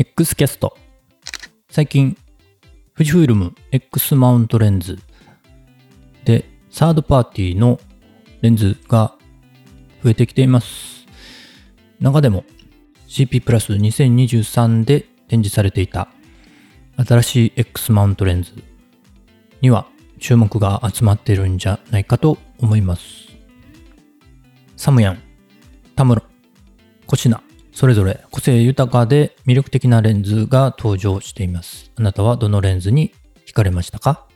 X キャスト最近富士フイルム X マウントレンズ。でサードパーティーのレンズが増えてきています。中でも CP プラス2023で展示されていた新しい X マウントレンズには注目が集まっているんじゃないかと思います。サムヤン、タムロ、コシナ。それぞれ個性豊かで魅力的なレンズが登場しています。あなたはどのレンズに惹かれましたか？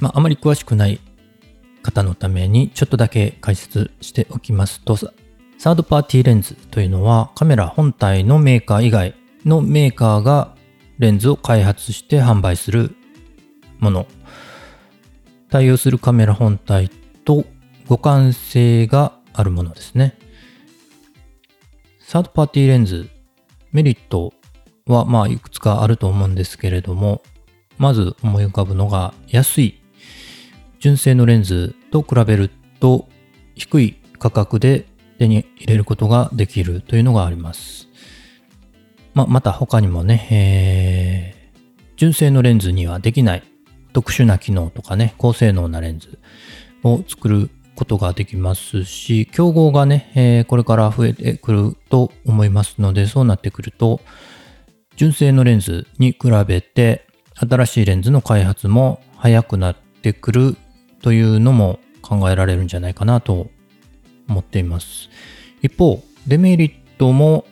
まあ、あまり詳しくない方のためにちょっとだけ解説しておきますと、サードパーティーレンズというのはカメラ本体のメーカー以外のメーカーがレンズを開発して販売するもの。対応するカメラ本体と互換性があるものですね。サードパーティーレンズ、メリットはまあいくつかあると思うんですけれども、まず思い浮かぶのが安い。純正のレンズと比べると低い価格で手に入れることができるというのがあります。まあ、また他にもね、えー、純正のレンズにはできない特殊な機能とかね、高性能なレンズを作ることができますし、競合がね、えー、これから増えてくると思いますので、そうなってくると、純正のレンズに比べて、新しいレンズの開発も早くなってくるというのも考えられるんじゃないかなと思っています。一方、デメリットも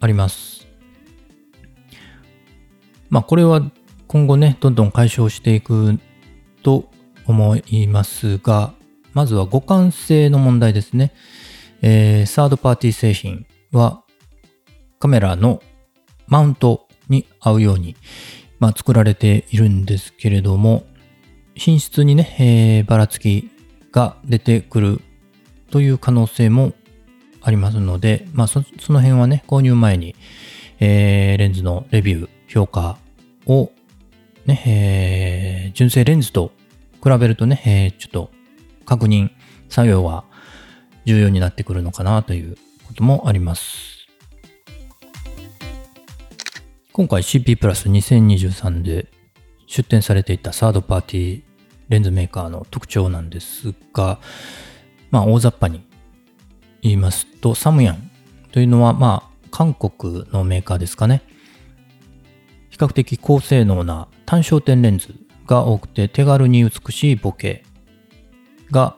あります。まあ、これは今後ね、どんどん解消していくと思いますが、まずは互換性の問題ですね。えー、サードパーティー製品はカメラのマウントに合うように、まあ、作られているんですけれども、品質にね、えー、ばらつきが出てくるという可能性もありますので、まあそ、その辺はね、購入前に、えー、レンズのレビュー、評価を、ね、えー、純正レンズと比べるとね、えー、ちょっと確認作業は重要になってくるのかなということもあります。今回 CP プラス2023で出展されていたサードパーティーレンズメーカーの特徴なんですが、まあ大雑把に言いますと、サムヤンというのはまあ韓国のメーカーですかね。比較的高性能な単焦点レンズが多くて手軽に美しいボケが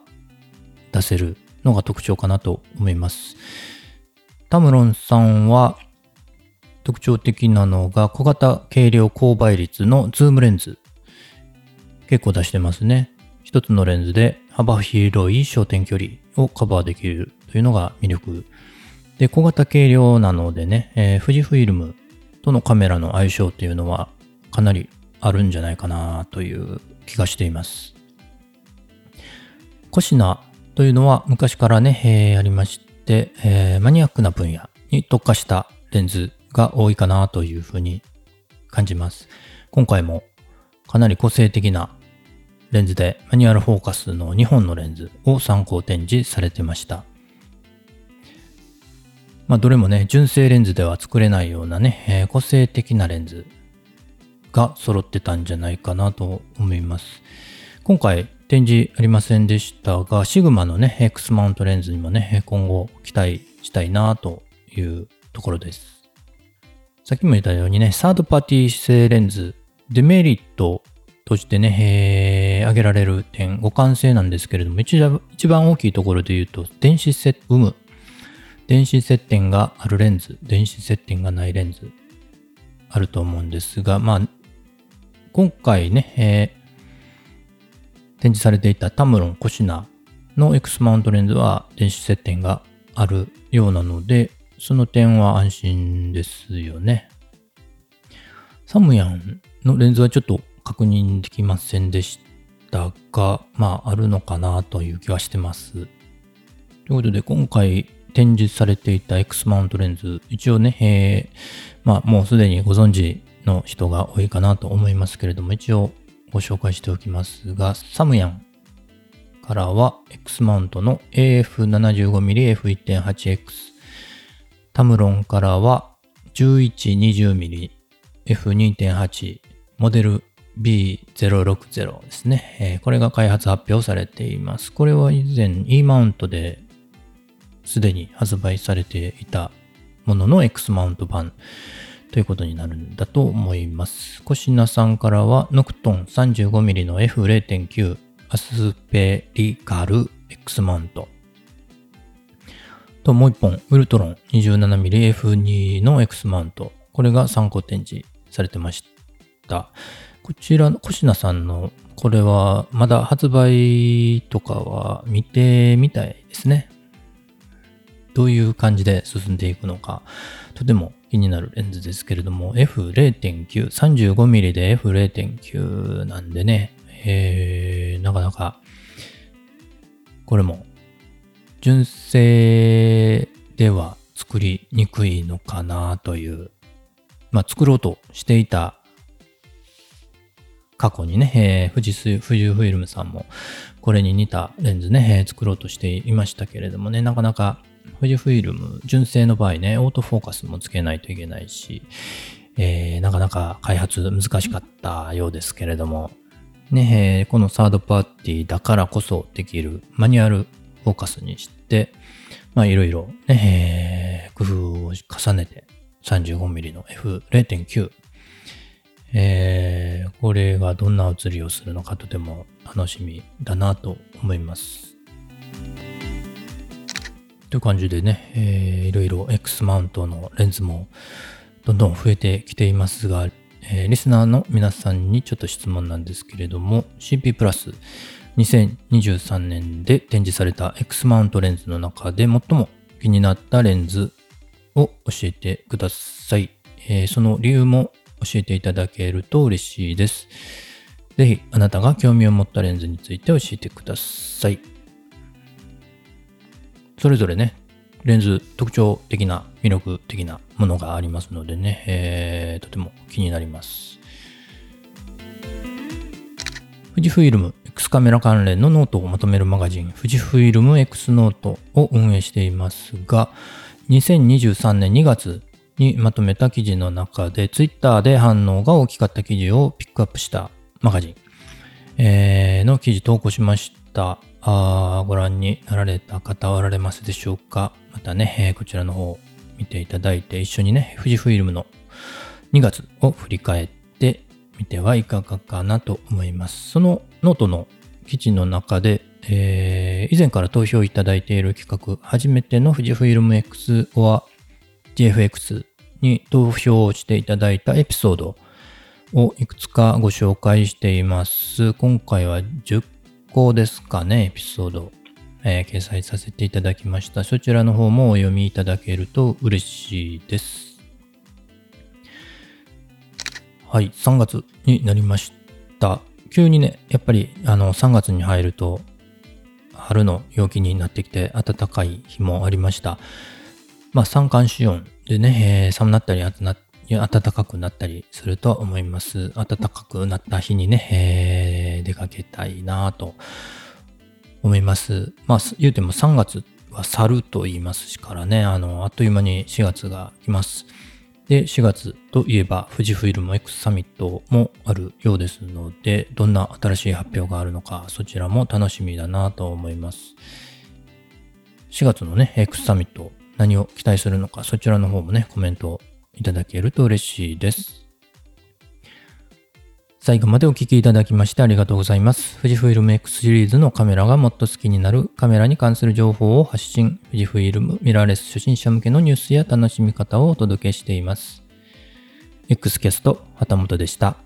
出せるのが特徴かなと思います。タムロンさんは特徴的なのが小型軽量高倍率のズームレンズ結構出してますね。一つのレンズで幅広い焦点距離をカバーできるというのが魅力。で、小型軽量なのでね、えー、富士フイルムとのカメラの相性っていうのはかなりあるんじゃないかなという気がしています。コシナというのは昔からね、えー、ありまして、えー、マニアックな分野に特化したレンズが多いかなというふうに感じます。今回もかなり個性的なレンズでマニュアルフォーカスの2本のレンズを参考展示されてました。まあ、どれもね、純正レンズでは作れないようなね、えー、個性的なレンズが揃ってたんじゃないかなと思います。今回展示ありませんでしたが、シグマのね、X マウントレンズにもね、今後期待したいなというところです。さっきも言ったようにね、サードパーティー製レンズ、デメリットとしてね、えー、挙げられる点、互換性なんですけれども、一番大きいところで言うと、電子接、有無。電子接点があるレンズ、電子接点がないレンズ、あると思うんですが、まあ、今回ね、えー展示されていたタムロンコシナの X マウントレンズは電子接点があるようなので、その点は安心ですよね。サムヤンのレンズはちょっと確認できませんでしたが、まああるのかなという気はしてます。ということで今回展示されていた X マウントレンズ、一応ね、えー、まあもうすでにご存知の人が多いかなと思いますけれども、一応ご紹介しておきますが、サムヤンからは X マウントの AF75mm F1.8X タムロンからは 1120mm F2.8 モデル B060 ですね、え、これが開発発表されています。これは以前 E マウントですでに発売されていたものの X マウント版。ということになるんだと思います。コシナさんからはノクトン 35mm の F0.9 アスペリカル X マウントともう一本ウルトロン 27mmF2 の X マウントこれが参考展示されてました。こちらのコシナさんのこれはまだ発売とかは見てみたいですね。どういう感じで進んでいくのか、とても気になるレンズですけれども、F0.9、35mm で F0.9 なんでね、えー、なかなか、これも、純正では作りにくいのかなという、まあ作ろうとしていた過去にね、えー、富士富士フィルムさんもこれに似たレンズね、えー、作ろうとしていましたけれどもね、なかなか富士フィルム、純正の場合ね、オートフォーカスもつけないといけないし、えー、なかなか開発難しかったようですけれども、ね、えー、このサードパーティーだからこそできるマニュアルフォーカスにして、まあいろいろね、えー、工夫を重ねて 35mm の F0.9 えー、これがどんな写りをするのかとても楽しみだなと思います。という感じでね、えー、いろいろ X マウントのレンズもどんどん増えてきていますが、えー、リスナーの皆さんにちょっと質問なんですけれども、CP プラス2023年で展示された X マウントレンズの中で最も気になったレンズを教えてください。えー、その理由も教えていただけると嬉しいです。ぜひあなたが興味を持ったレンズについて教えてください。それぞれね、レンズ特徴的な魅力的なものがありますのでね、えー、とても気になります。富士フイルム X カメラ関連のノートをまとめるマガジン富士フイルム X ノートを運営していますが、2023年2月にまとめた記事の中で、Twitter で反応が大きかった記事をピックアップしたマガジン、えー、の記事投稿しました。あご覧になられた方おられますでしょうか？またね、えー、こちらの方見ていただいて一緒にね、富士フイルムの2月を振り返ってみてはいかがかなと思います。そのノートの記事の中で、えー、以前から投票いただいている企画、初めての富士フイルム X は GFX に投票していただいたエピソードをいくつかご紹介しています。今回は10個ですかね、エピソード、えー、掲載させていただきました。そちらの方もお読みいただけると嬉しいです。はい、3月になりました。急にね、やっぱりあの3月に入ると春の陽気になってきて暖かい日もありました。まあ、三寒四温でね、えー、寒なったり暖かくなったりすると思います。暖かくなった日にね、えー、出かけたいなと思います。まあ、言うても3月は去ると言いますしからね、あの、あっという間に4月が来ます。で、4月といえば、富士フイルム X サミットもあるようですので、どんな新しい発表があるのか、そちらも楽しみだなと思います。4月のね、X サミット、何を期待するのか、そちらの方もね、コメントいただけると嬉しいです。最後までお聴きいただきましてありがとうございます。富士フイルム X シリーズのカメラがもっと好きになるカメラに関する情報を発信、富士フイルムミラーレス初心者向けのニュースや楽しみ方をお届けしています。X キャスト、旗本でした。